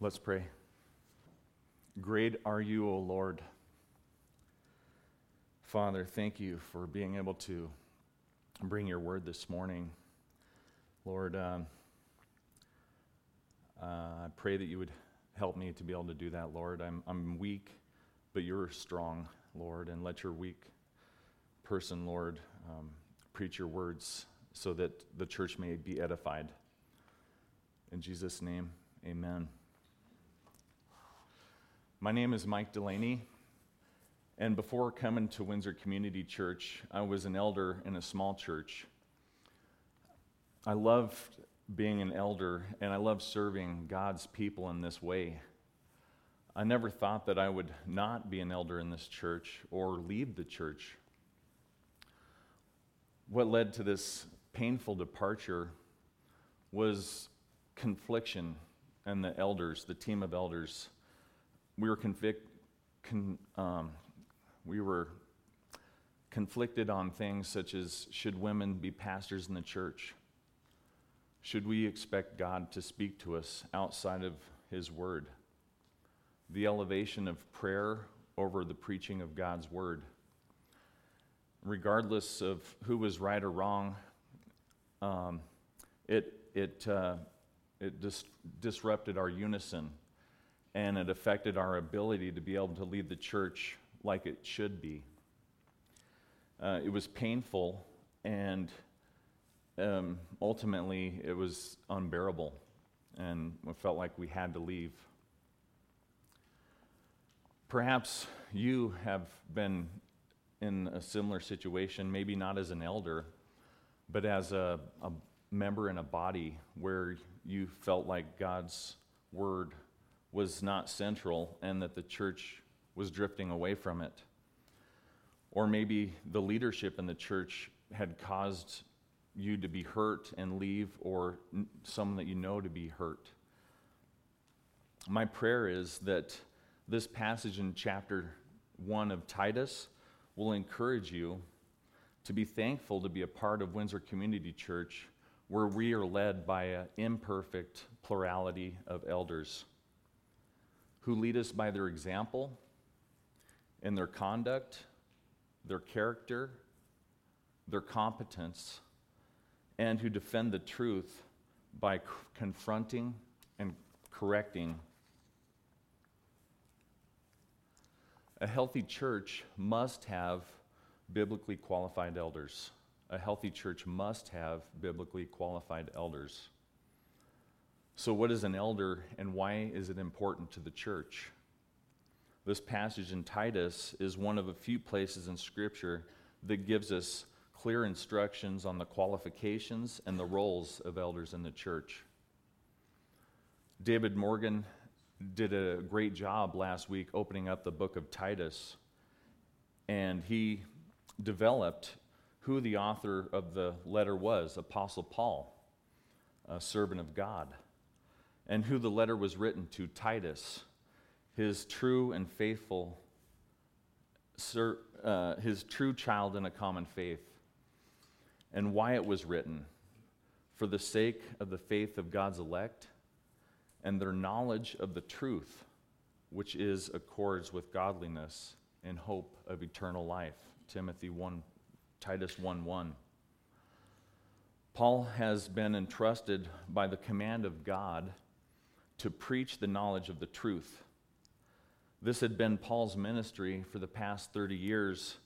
Let's pray. Great are you, O Lord. Father, thank you for being able to bring your word this morning. Lord, um, uh, I pray that you would help me to be able to do that, Lord. I'm, I'm weak, but you're strong, Lord, and let your weak person, Lord, um, preach your words so that the church may be edified. In Jesus' name, amen. My name is Mike Delaney, and before coming to Windsor Community Church, I was an elder in a small church. I loved being an elder, and I love serving God's people in this way. I never thought that I would not be an elder in this church or leave the church. What led to this painful departure was confliction and the elders, the team of elders. We were convict, con, um, we were conflicted on things such as should women be pastors in the church? Should we expect God to speak to us outside of His Word? The elevation of prayer over the preaching of God's Word. Regardless of who was right or wrong, um, it, it, uh, it dis- disrupted our unison and it affected our ability to be able to lead the church like it should be. Uh, it was painful and um, ultimately it was unbearable and we felt like we had to leave. Perhaps you have been in a similar situation, maybe not as an elder, but as a, a member in a body where you felt like God's word was not central and that the church was drifting away from it. Or maybe the leadership in the church had caused you to be hurt and leave, or someone that you know to be hurt. My prayer is that this passage in chapter 1 of Titus will encourage you to be thankful to be a part of Windsor Community Church, where we are led by an imperfect plurality of elders who lead us by their example and their conduct, their character, their competence, and who defend the truth by c- confronting and correcting. A healthy church must have biblically qualified elders. A healthy church must have biblically qualified elders. So, what is an elder and why is it important to the church? This passage in Titus is one of a few places in Scripture that gives us clear instructions on the qualifications and the roles of elders in the church. David Morgan did a great job last week opening up the book of Titus, and he developed who the author of the letter was Apostle Paul, a servant of God, and who the letter was written to Titus, his true and faithful, uh, his true child in a common faith, and why it was written for the sake of the faith of God's elect and their knowledge of the truth, which is accords with godliness and hope of eternal life. Timothy 1, Titus 1 1. Paul has been entrusted by the command of God to preach the knowledge of the truth. This had been Paul's ministry for the past 30 years,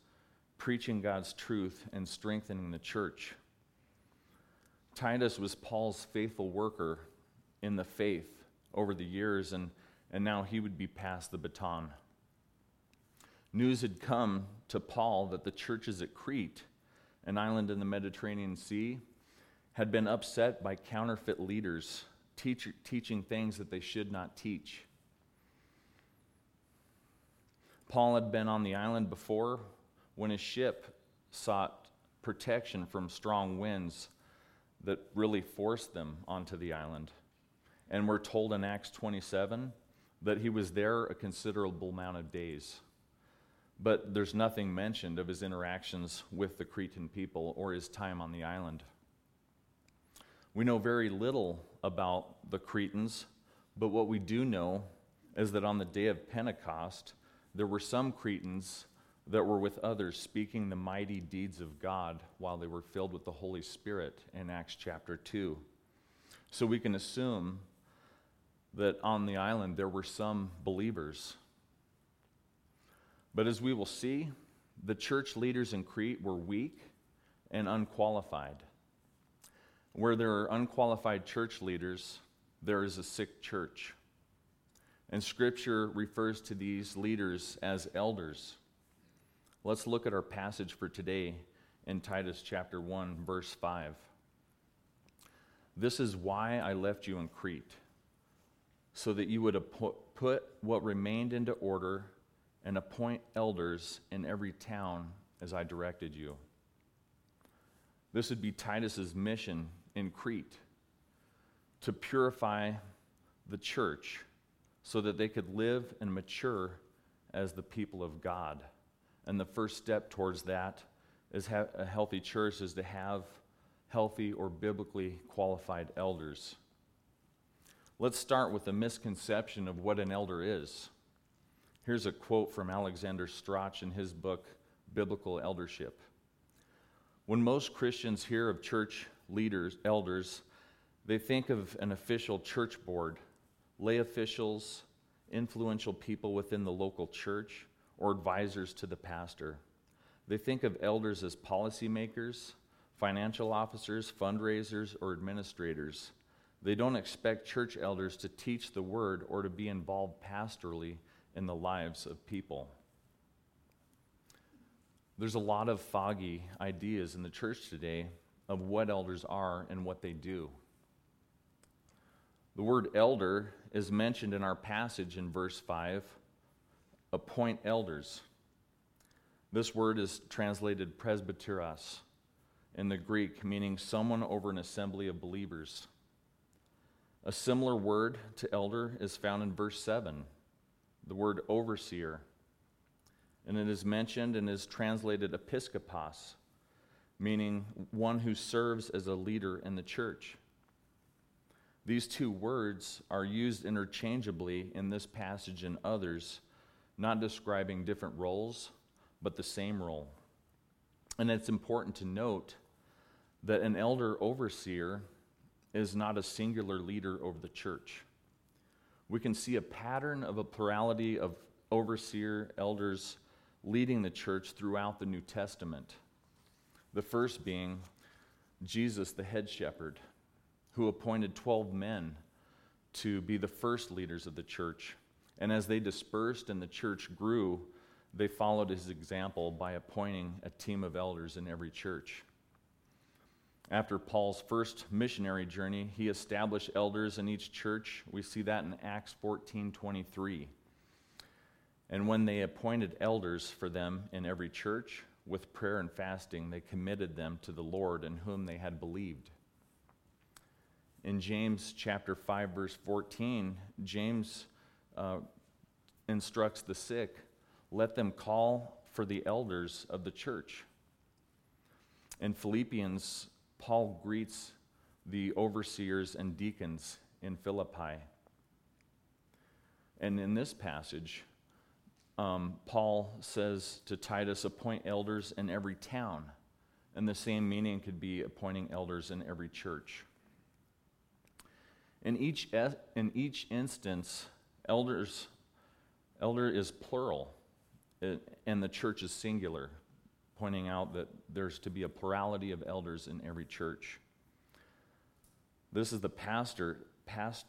preaching God's truth and strengthening the church. Titus was Paul's faithful worker in the faith over the years, and, and now he would be passed the baton news had come to Paul that the churches at Crete, an island in the Mediterranean Sea, had been upset by counterfeit leaders teach, teaching things that they should not teach. Paul had been on the island before when his ship sought protection from strong winds that really forced them onto the island. And we're told in Acts 27 that he was there a considerable amount of days but there's nothing mentioned of his interactions with the Cretan people or his time on the island. We know very little about the Cretans, But what we do know is that on the day of Pentecost, there were some Cretans that were with others speaking the mighty deeds of God while they were filled with the Holy Spirit in Acts chapter 2. So we can assume that on the island there were some believers. But as we will see, the church leaders in Crete were weak and unqualified. Where there are unqualified church leaders, there is a sick church. And Scripture refers to these leaders as elders. Let's look at our passage for today in Titus chapter 1, verse 5. This is why I left you in Crete, so that you would put what remained into order and appoint elders in every town as I directed you. This would be Titus's mission in Crete to purify the church so that they could live and mature as the people of God. And the first step towards that is ha- a healthy church is to have healthy or biblically qualified elders. Let's start with a misconception of what an elder is. Here's a quote from Alexander Strauch in his book, Biblical Eldership. When most Christians hear of church leaders, elders, they think of an official church board, lay officials, influential people within the local church, or advisors to the pastor. They think of elders as policymakers, financial officers, fundraisers, or administrators. They don't expect church elders to teach the word or to be involved pastorally in the lives of people. There's a lot of foggy ideas in the church today of what elders are and what they do. The word elder is mentioned in our passage in verse 5 appoint elders. This word is translated presbyteros in the Greek, meaning someone over an assembly of believers. A similar word to elder is found in verse 7, the word overseer and it is mentioned and is translated episkopos, meaning one who serves as a leader in the church. These two words are used interchangeably in this passage and others, not describing different roles, but the same role. And it's important to note that an elder overseer is not a singular leader over the church. We can see a pattern of a plurality of overseer elders leading the church throughout the New Testament. The first being Jesus, the head shepherd, who appointed 12 men to be the first leaders of the church. And as they dispersed and the church grew, they followed his example by appointing a team of elders in every church. After Paul's first missionary journey, he established elders in each church. We see that in Acts 14 23. And when they appointed elders for them in every church, with prayer and fasting, they committed them to the Lord in whom they had believed. In James chapter 5, verse 14, James uh, instructs the sick let them call for the elders of the church. In Philippians, Paul greets the overseers and deacons in Philippi. And in this passage, um, Paul says to Titus, appoint elders in every town. And the same meaning could be appointing elders in every church. In each, in each instance, elders, elder is plural, and the church is singular, pointing out that there's to be a plurality of elders in every church. This is the pastor past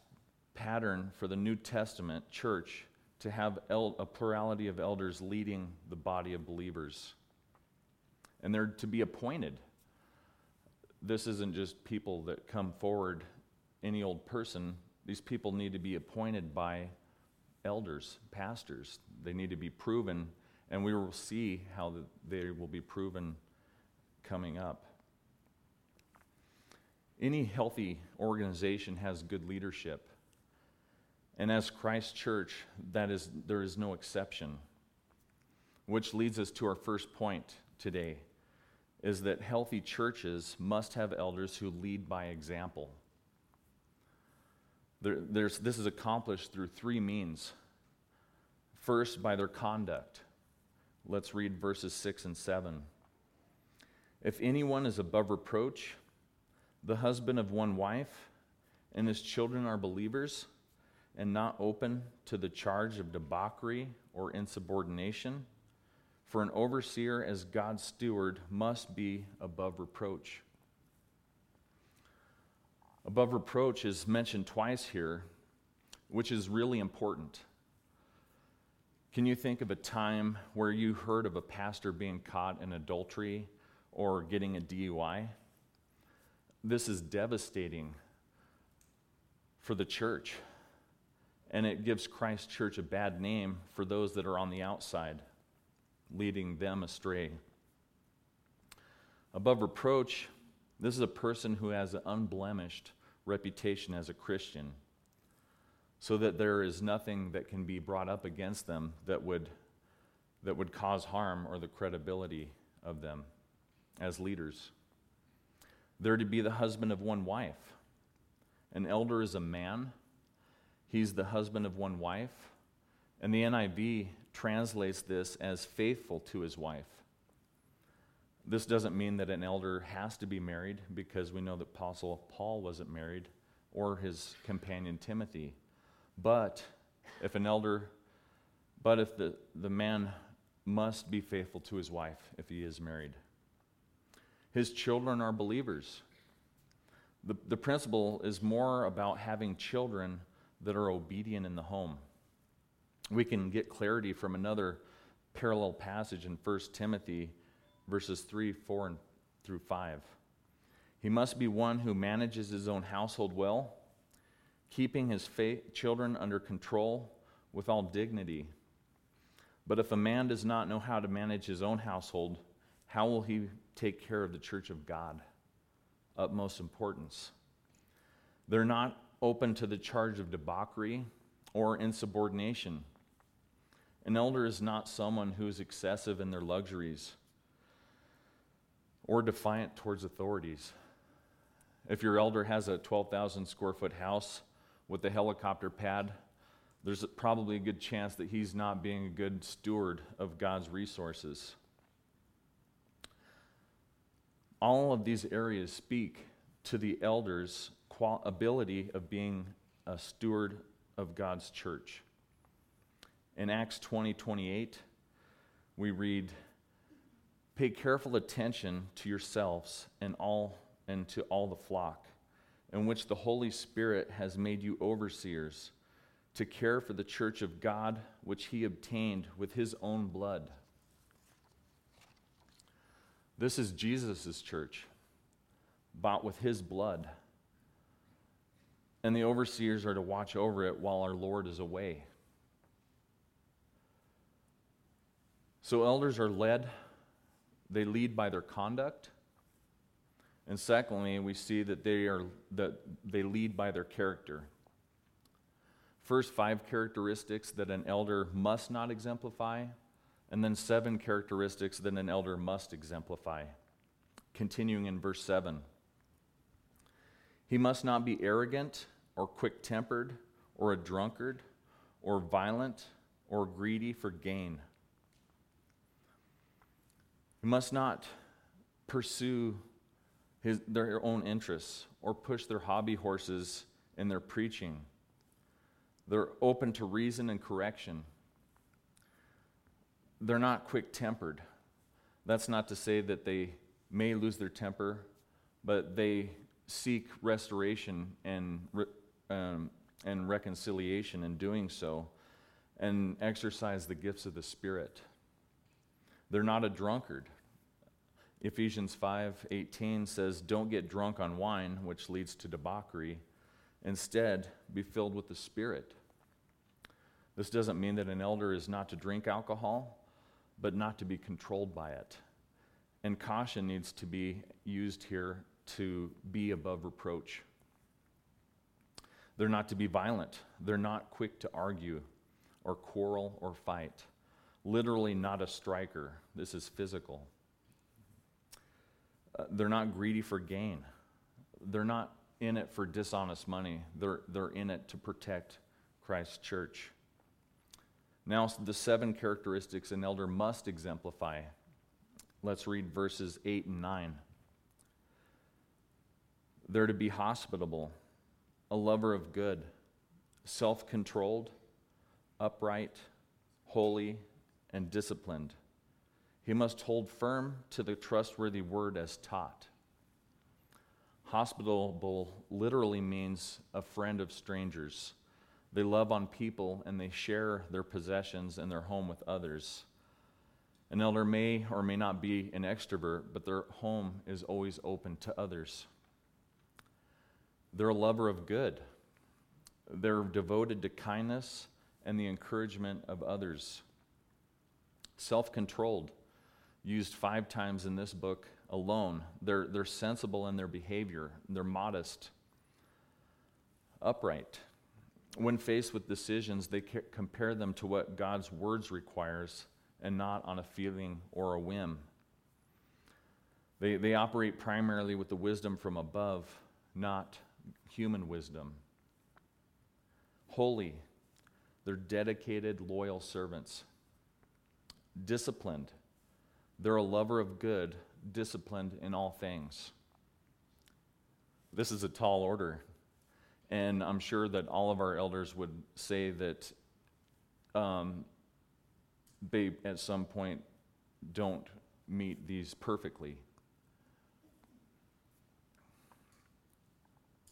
pattern for the New Testament church to have el- a plurality of elders leading the body of believers. And they're to be appointed. This isn't just people that come forward, any old person. These people need to be appointed by elders, pastors. They need to be proven, and we will see how they will be proven coming up. Any healthy organization has good leadership. And as Christ Church, that is, there is no exception. Which leads us to our first point today is that healthy churches must have elders who lead by example. There, this is accomplished through three means. First, by their conduct. Let's read verses 6 and 7. If anyone is above reproach, the husband of one wife, and his children are believers, and not open to the charge of debauchery or insubordination, for an overseer as God's steward must be above reproach. Above reproach is mentioned twice here, which is really important. Can you think of a time where you heard of a pastor being caught in adultery or getting a DUI? This is devastating for the church, and it gives Christ Church a bad name for those that are on the outside, leading them astray. Above reproach, this is a person who has an unblemished reputation as a Christian, so that there is nothing that can be brought up against them that would, that would cause harm or the credibility of them as leaders. They're to be the husband of one wife. An elder is a man, he's the husband of one wife. And the NIV translates this as faithful to his wife. This doesn't mean that an elder has to be married because we know that Apostle Paul wasn't married or his companion Timothy. But if an elder, but if the, the man must be faithful to his wife if he is married. His children are believers. The, the principle is more about having children that are obedient in the home. We can get clarity from another parallel passage in 1 Timothy verses 3, 4, and through 5. He must be one who manages his own household well, keeping his children under control with all dignity. But if a man does not know how to manage his own household, how will he take care of the church of God? Utmost importance. They're not open to the charge of debauchery or insubordination. An elder is not someone who is excessive in their luxuries or defiant towards authorities. If your elder has a 12,000 square foot house with a helicopter pad, there's probably a good chance that he's not being a good steward of God's resources. All of these areas speak to the elder's ability of being a steward of God's church. In Acts 20 28, we read, Pay careful attention to yourselves and all and to all the flock, in which the Holy Spirit has made you overseers, to care for the church of God, which he obtained with his own blood. This is Jesus' church, bought with his blood. And the overseers are to watch over it while our Lord is away. So, elders are led they lead by their conduct. And secondly, we see that they, are, that they lead by their character. First, five characteristics that an elder must not exemplify, and then seven characteristics that an elder must exemplify. Continuing in verse 7. He must not be arrogant or quick tempered or a drunkard or violent or greedy for gain we must not pursue his, their own interests or push their hobby horses in their preaching. They're open to reason and correction. They're not quick tempered. That's not to say that they may lose their temper, but they seek restoration and, um, and reconciliation in doing so and exercise the gifts of the Spirit. They're not a drunkard. Ephesians 5:18 says, "Don't get drunk on wine, which leads to debauchery. Instead, be filled with the Spirit." This doesn't mean that an elder is not to drink alcohol, but not to be controlled by it. And caution needs to be used here to be above reproach. They're not to be violent. They're not quick to argue or quarrel or fight. Literally, not a striker. This is physical. Uh, they're not greedy for gain. They're not in it for dishonest money, they're, they're in it to protect Christ's church. Now, the seven characteristics an elder must exemplify. Let's read verses 8 and 9. They're to be hospitable, a lover of good, self controlled, upright, holy, and disciplined. He must hold firm to the trustworthy word as taught. Hospitable literally means a friend of strangers. They love on people and they share their possessions and their home with others. An elder may or may not be an extrovert, but their home is always open to others. They're a lover of good. They're devoted to kindness and the encouragement of others. Self controlled used five times in this book alone. They're, they're sensible in their behavior, they're modest, upright. When faced with decisions, they compare them to what God's words requires and not on a feeling or a whim. They, they operate primarily with the wisdom from above, not human wisdom. Holy, they're dedicated, loyal servants. Disciplined, they're a lover of good, disciplined in all things. This is a tall order, and I'm sure that all of our elders would say that um, they, at some point, don't meet these perfectly.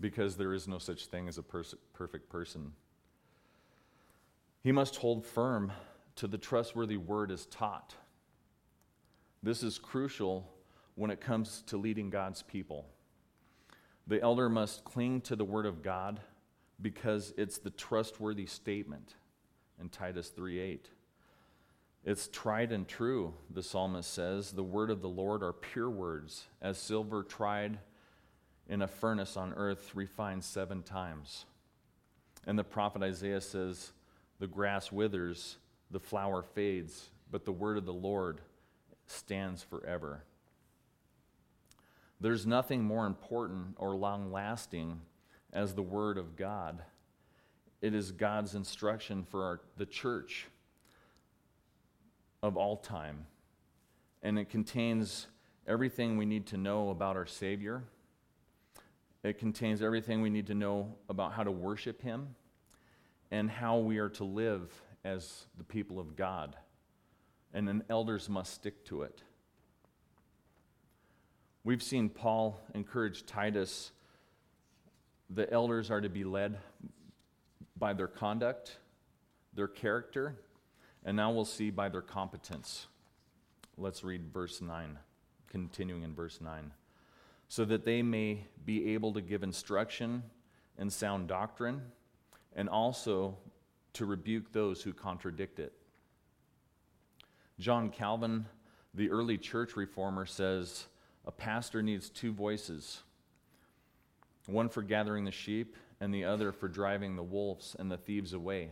Because there is no such thing as a pers- perfect person. He must hold firm to the trustworthy word as taught. This is crucial when it comes to leading God's people. The elder must cling to the word of God because it's the trustworthy statement in Titus 3:8. It's tried and true, the psalmist says. The word of the Lord are pure words, as silver tried in a furnace on earth, refined seven times. And the prophet Isaiah says, The grass withers, the flower fades, but the word of the Lord stands forever. There's nothing more important or long lasting as the Word of God. It is God's instruction for our, the church of all time. And it contains everything we need to know about our Savior. It contains everything we need to know about how to worship Him and how we are to live as the people of God and then elders must stick to it. We've seen Paul encourage Titus the elders are to be led by their conduct, their character, and now we'll see by their competence. Let's read verse 9, continuing in verse 9. So that they may be able to give instruction and sound doctrine, and also to rebuke those who contradict it. John Calvin, the early church reformer, says a pastor needs two voices one for gathering the sheep, and the other for driving the wolves and the thieves away.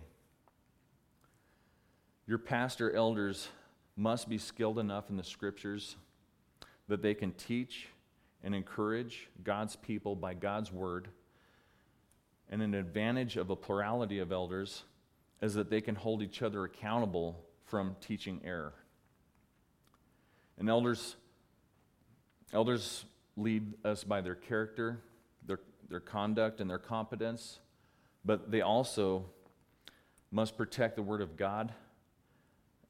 Your pastor elders must be skilled enough in the scriptures that they can teach and encourage God's people by God's word. And an advantage of a plurality of elders is that they can hold each other accountable from teaching error. And elders, elders lead us by their character, their, their conduct, and their competence, but they also must protect the Word of God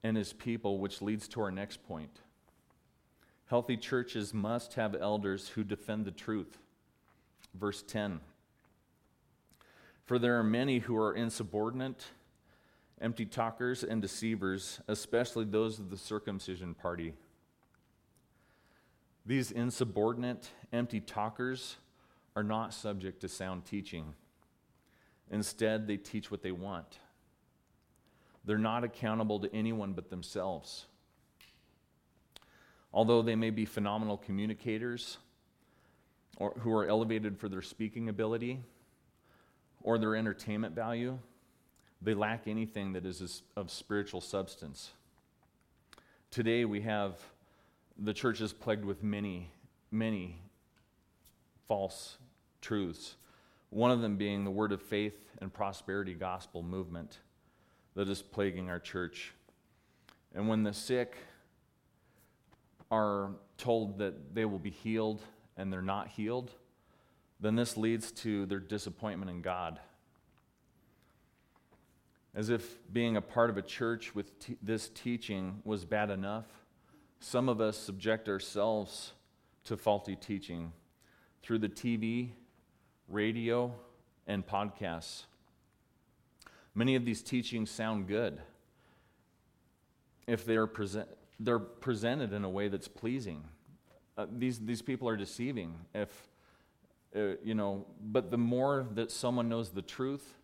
and His people, which leads to our next point. Healthy churches must have elders who defend the truth. Verse 10 For there are many who are insubordinate empty talkers and deceivers, especially those of the circumcision party. These insubordinate, empty talkers are not subject to sound teaching. Instead, they teach what they want. They're not accountable to anyone but themselves. Although they may be phenomenal communicators or who are elevated for their speaking ability or their entertainment value, they lack anything that is of spiritual substance. Today we have the church is plagued with many, many false truths. One of them being the Word of Faith and Prosperity Gospel movement that is plaguing our church. And when the sick are told that they will be healed and they're not healed, then this leads to their disappointment in God. As if being a part of a church with t- this teaching was bad enough, some of us subject ourselves to faulty teaching through the TV, radio, and podcasts. Many of these teachings sound good if they are present, they're presented in a way that's pleasing. Uh, these, these people are deceiving. If, uh, you know, but the more that someone knows the truth,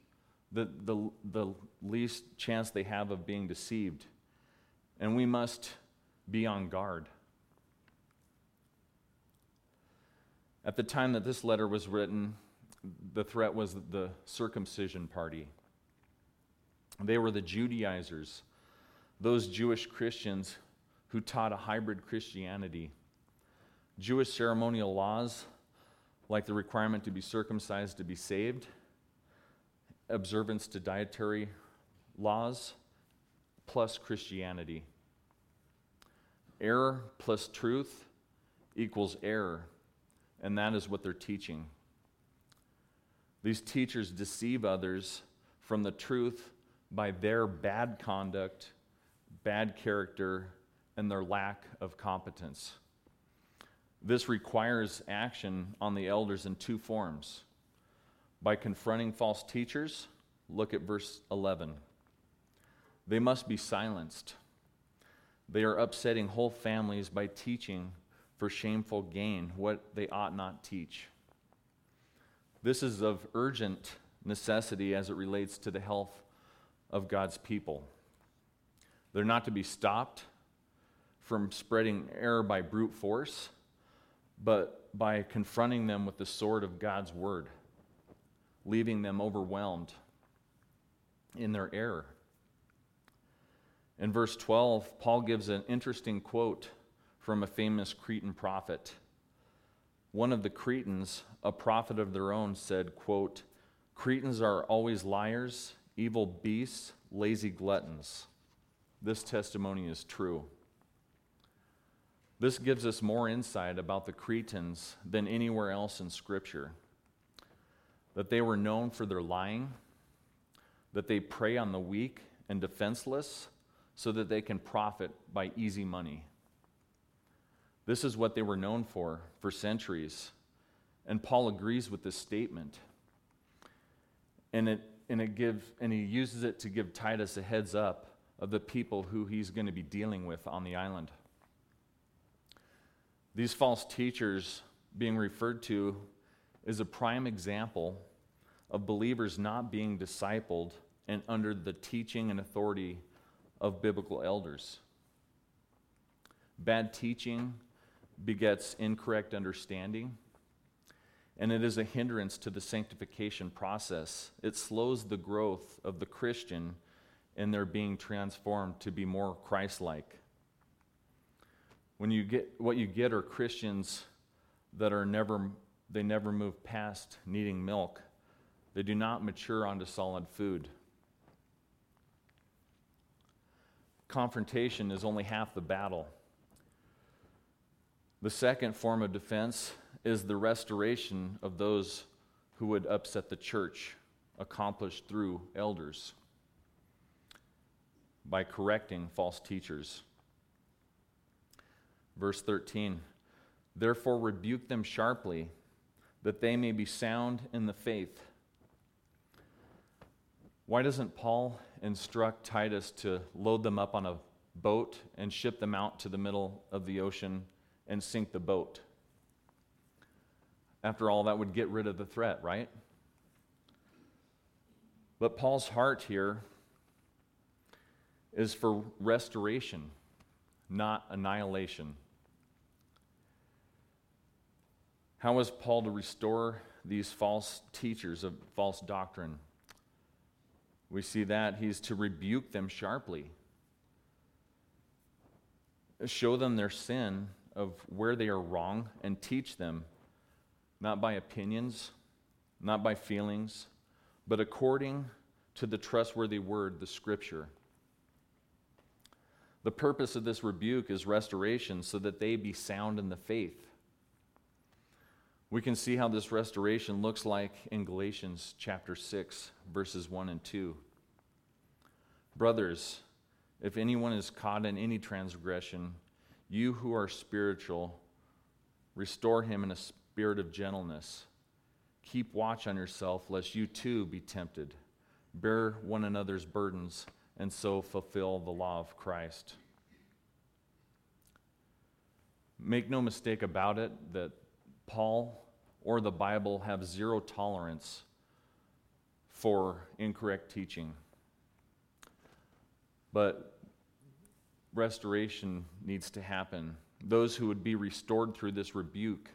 the, the, the least chance they have of being deceived. And we must be on guard. At the time that this letter was written, the threat was the circumcision party. They were the Judaizers, those Jewish Christians who taught a hybrid Christianity. Jewish ceremonial laws, like the requirement to be circumcised to be saved, observance to dietary laws, plus Christianity. Error plus truth equals error, and that is what they're teaching. These teachers deceive others from the truth by their bad conduct, bad character, and their lack of competence. This requires action on the elders in two forms. By confronting false teachers, look at verse 11. They must be silenced. They are upsetting whole families by teaching for shameful gain what they ought not teach. This is of urgent necessity as it relates to the health of God's people. They're not to be stopped from spreading error by brute force, but by confronting them with the sword of God's word, leaving them overwhelmed in their error. In verse 12, Paul gives an interesting quote from a famous Cretan prophet. One of the Cretans, a prophet of their own, said, quote, Cretans are always liars, evil beasts, lazy gluttons. This testimony is true. This gives us more insight about the Cretans than anywhere else in Scripture. That they were known for their lying, that they prey on the weak and defenseless, so that they can profit by easy money. This is what they were known for for centuries. And Paul agrees with this statement. And it, and it gives, and he uses it to give Titus a heads up of the people who he's going to be dealing with on the island. These false teachers being referred to is a prime example of believers not being discipled and under the teaching and authority of biblical elders. Bad teaching begets incorrect understanding, and it is a hindrance to the sanctification process. It slows the growth of the Christian in their being transformed to be more Christ like. When you get what you get are Christians that are never they never move past needing milk. They do not mature onto solid food. confrontation is only half the battle. The second form of defense is the restoration of those who would upset the church, accomplished through elders by correcting false teachers. Verse 13 Therefore, rebuke them sharply, that they may be sound in the faith. Why doesn't Paul instruct Titus to load them up on a boat and ship them out to the middle of the ocean and sink the boat. After all, that would get rid of the threat, right? But Paul's heart here is for restoration, not annihilation. How is Paul to restore these false teachers of false doctrine? We see that he's to rebuke them sharply, show them their sin of where they are wrong, and teach them, not by opinions, not by feelings, but according to the trustworthy word, the scripture. The purpose of this rebuke is restoration so that they be sound in the faith. We can see how this restoration looks like in Galatians chapter 6, verses 1 and 2. Brothers, if anyone is caught in any transgression, you who are spiritual, restore him in a spirit of gentleness. Keep watch on yourself, lest you too be tempted. Bear one another's burdens, and so fulfill the law of Christ. Make no mistake about it that Paul or the Bible have zero tolerance for incorrect teaching. But restoration needs to happen. Those who would be restored through this rebuke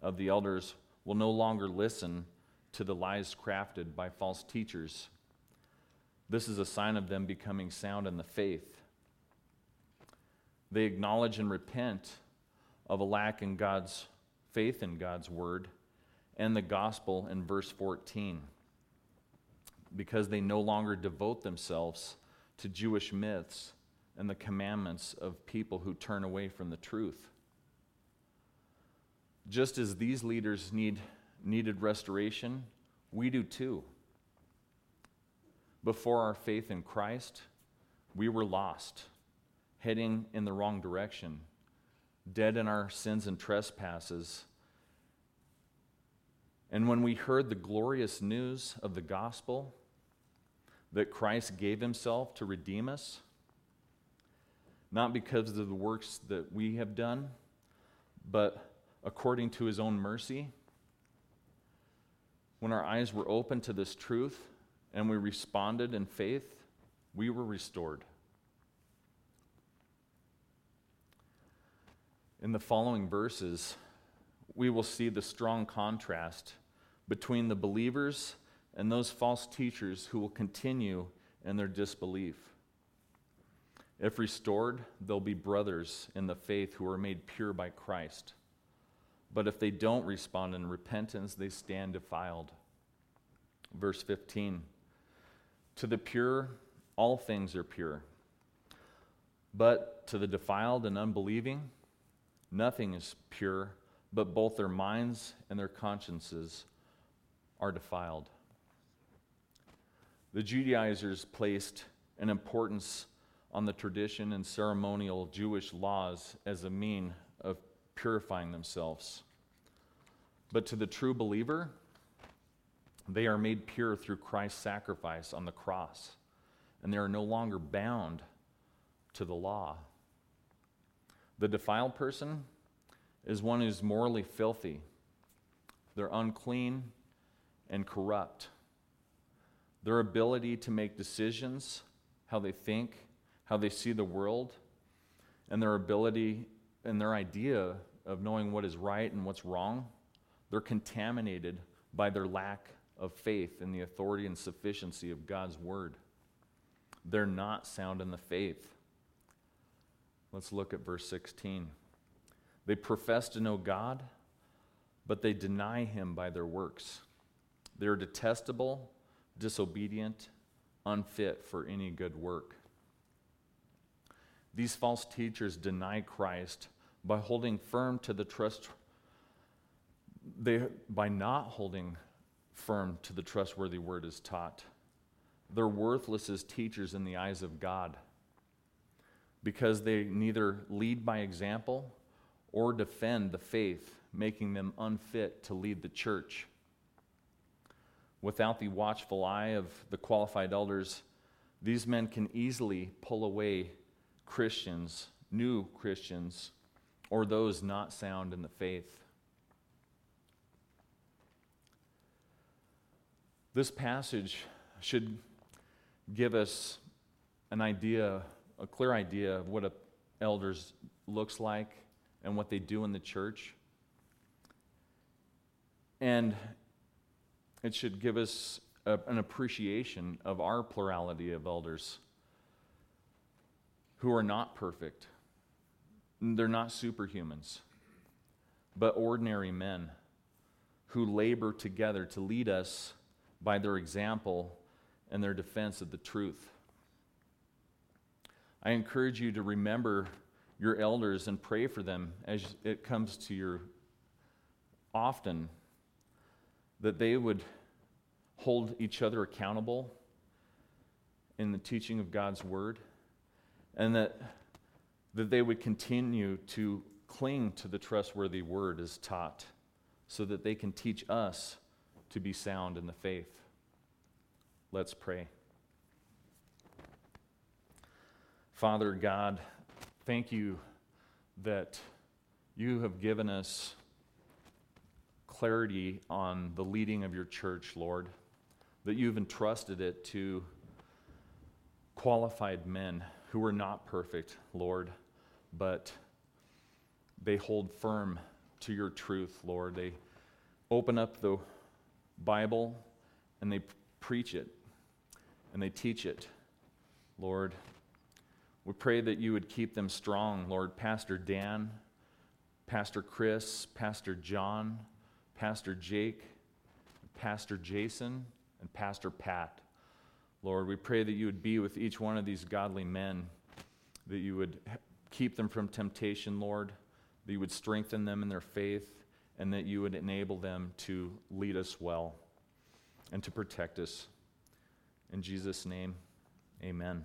of the elders will no longer listen to the lies crafted by false teachers. This is a sign of them becoming sound in the faith. They acknowledge and repent of a lack in God's faith in God's word and the gospel in verse 14 because they no longer devote themselves to Jewish myths and the commandments of people who turn away from the truth. Just as these leaders need, needed restoration, we do too. Before our faith in Christ, we were lost, heading in the wrong direction, dead in our sins and trespasses. And when we heard the glorious news of the gospel, that Christ gave himself to redeem us, not because of the works that we have done, but according to his own mercy. When our eyes were open to this truth and we responded in faith, we were restored. In the following verses, we will see the strong contrast between the believers and those false teachers who will continue in their disbelief. If restored, they'll be brothers in the faith who are made pure by Christ. But if they don't respond in repentance, they stand defiled. Verse 15 To the pure, all things are pure. But to the defiled and unbelieving, nothing is pure, but both their minds and their consciences are defiled. The Judaizers placed an importance on the tradition and ceremonial Jewish laws as a mean of purifying themselves. But to the true believer, they are made pure through Christ's sacrifice on the cross, and they are no longer bound to the law. The defiled person is one who's morally filthy, they're unclean and corrupt. Their ability to make decisions, how they think, how they see the world, and their ability and their idea of knowing what is right and what's wrong, they're contaminated by their lack of faith in the authority and sufficiency of God's word. They're not sound in the faith. Let's look at verse 16. They profess to know God, but they deny him by their works. They're detestable disobedient, unfit for any good work. These false teachers deny Christ by holding firm to the trust they by not holding firm to the trustworthy word is taught. They're worthless as teachers in the eyes of God because they neither lead by example or defend the faith, making them unfit to lead the church without the watchful eye of the qualified elders, these men can easily pull away Christians, new Christians, or those not sound in the faith. This passage should give us an idea, a clear idea of what an elders looks like and what they do in the church. And it should give us a, an appreciation of our plurality of elders who are not perfect. They're not superhumans, but ordinary men who labor together to lead us by their example and their defense of the truth. I encourage you to remember your elders and pray for them as it comes to your often, that they would hold each other accountable in the teaching of God's word, and that, that they would continue to cling to the trustworthy word as taught so that they can teach us to be sound in the faith. Let's pray. Father God, thank you that you have given us clarity on the leading of your church, Lord, that you've entrusted it to qualified men who are not perfect, Lord, but they hold firm to your truth, Lord. They open up the Bible and they preach it and they teach it, Lord. We pray that you would keep them strong, Lord. Pastor Dan, Pastor Chris, Pastor John, Pastor Jake, Pastor Jason, and Pastor Pat. Lord, we pray that you would be with each one of these godly men, that you would keep them from temptation, Lord, that you would strengthen them in their faith, and that you would enable them to lead us well and to protect us. In Jesus' name, amen.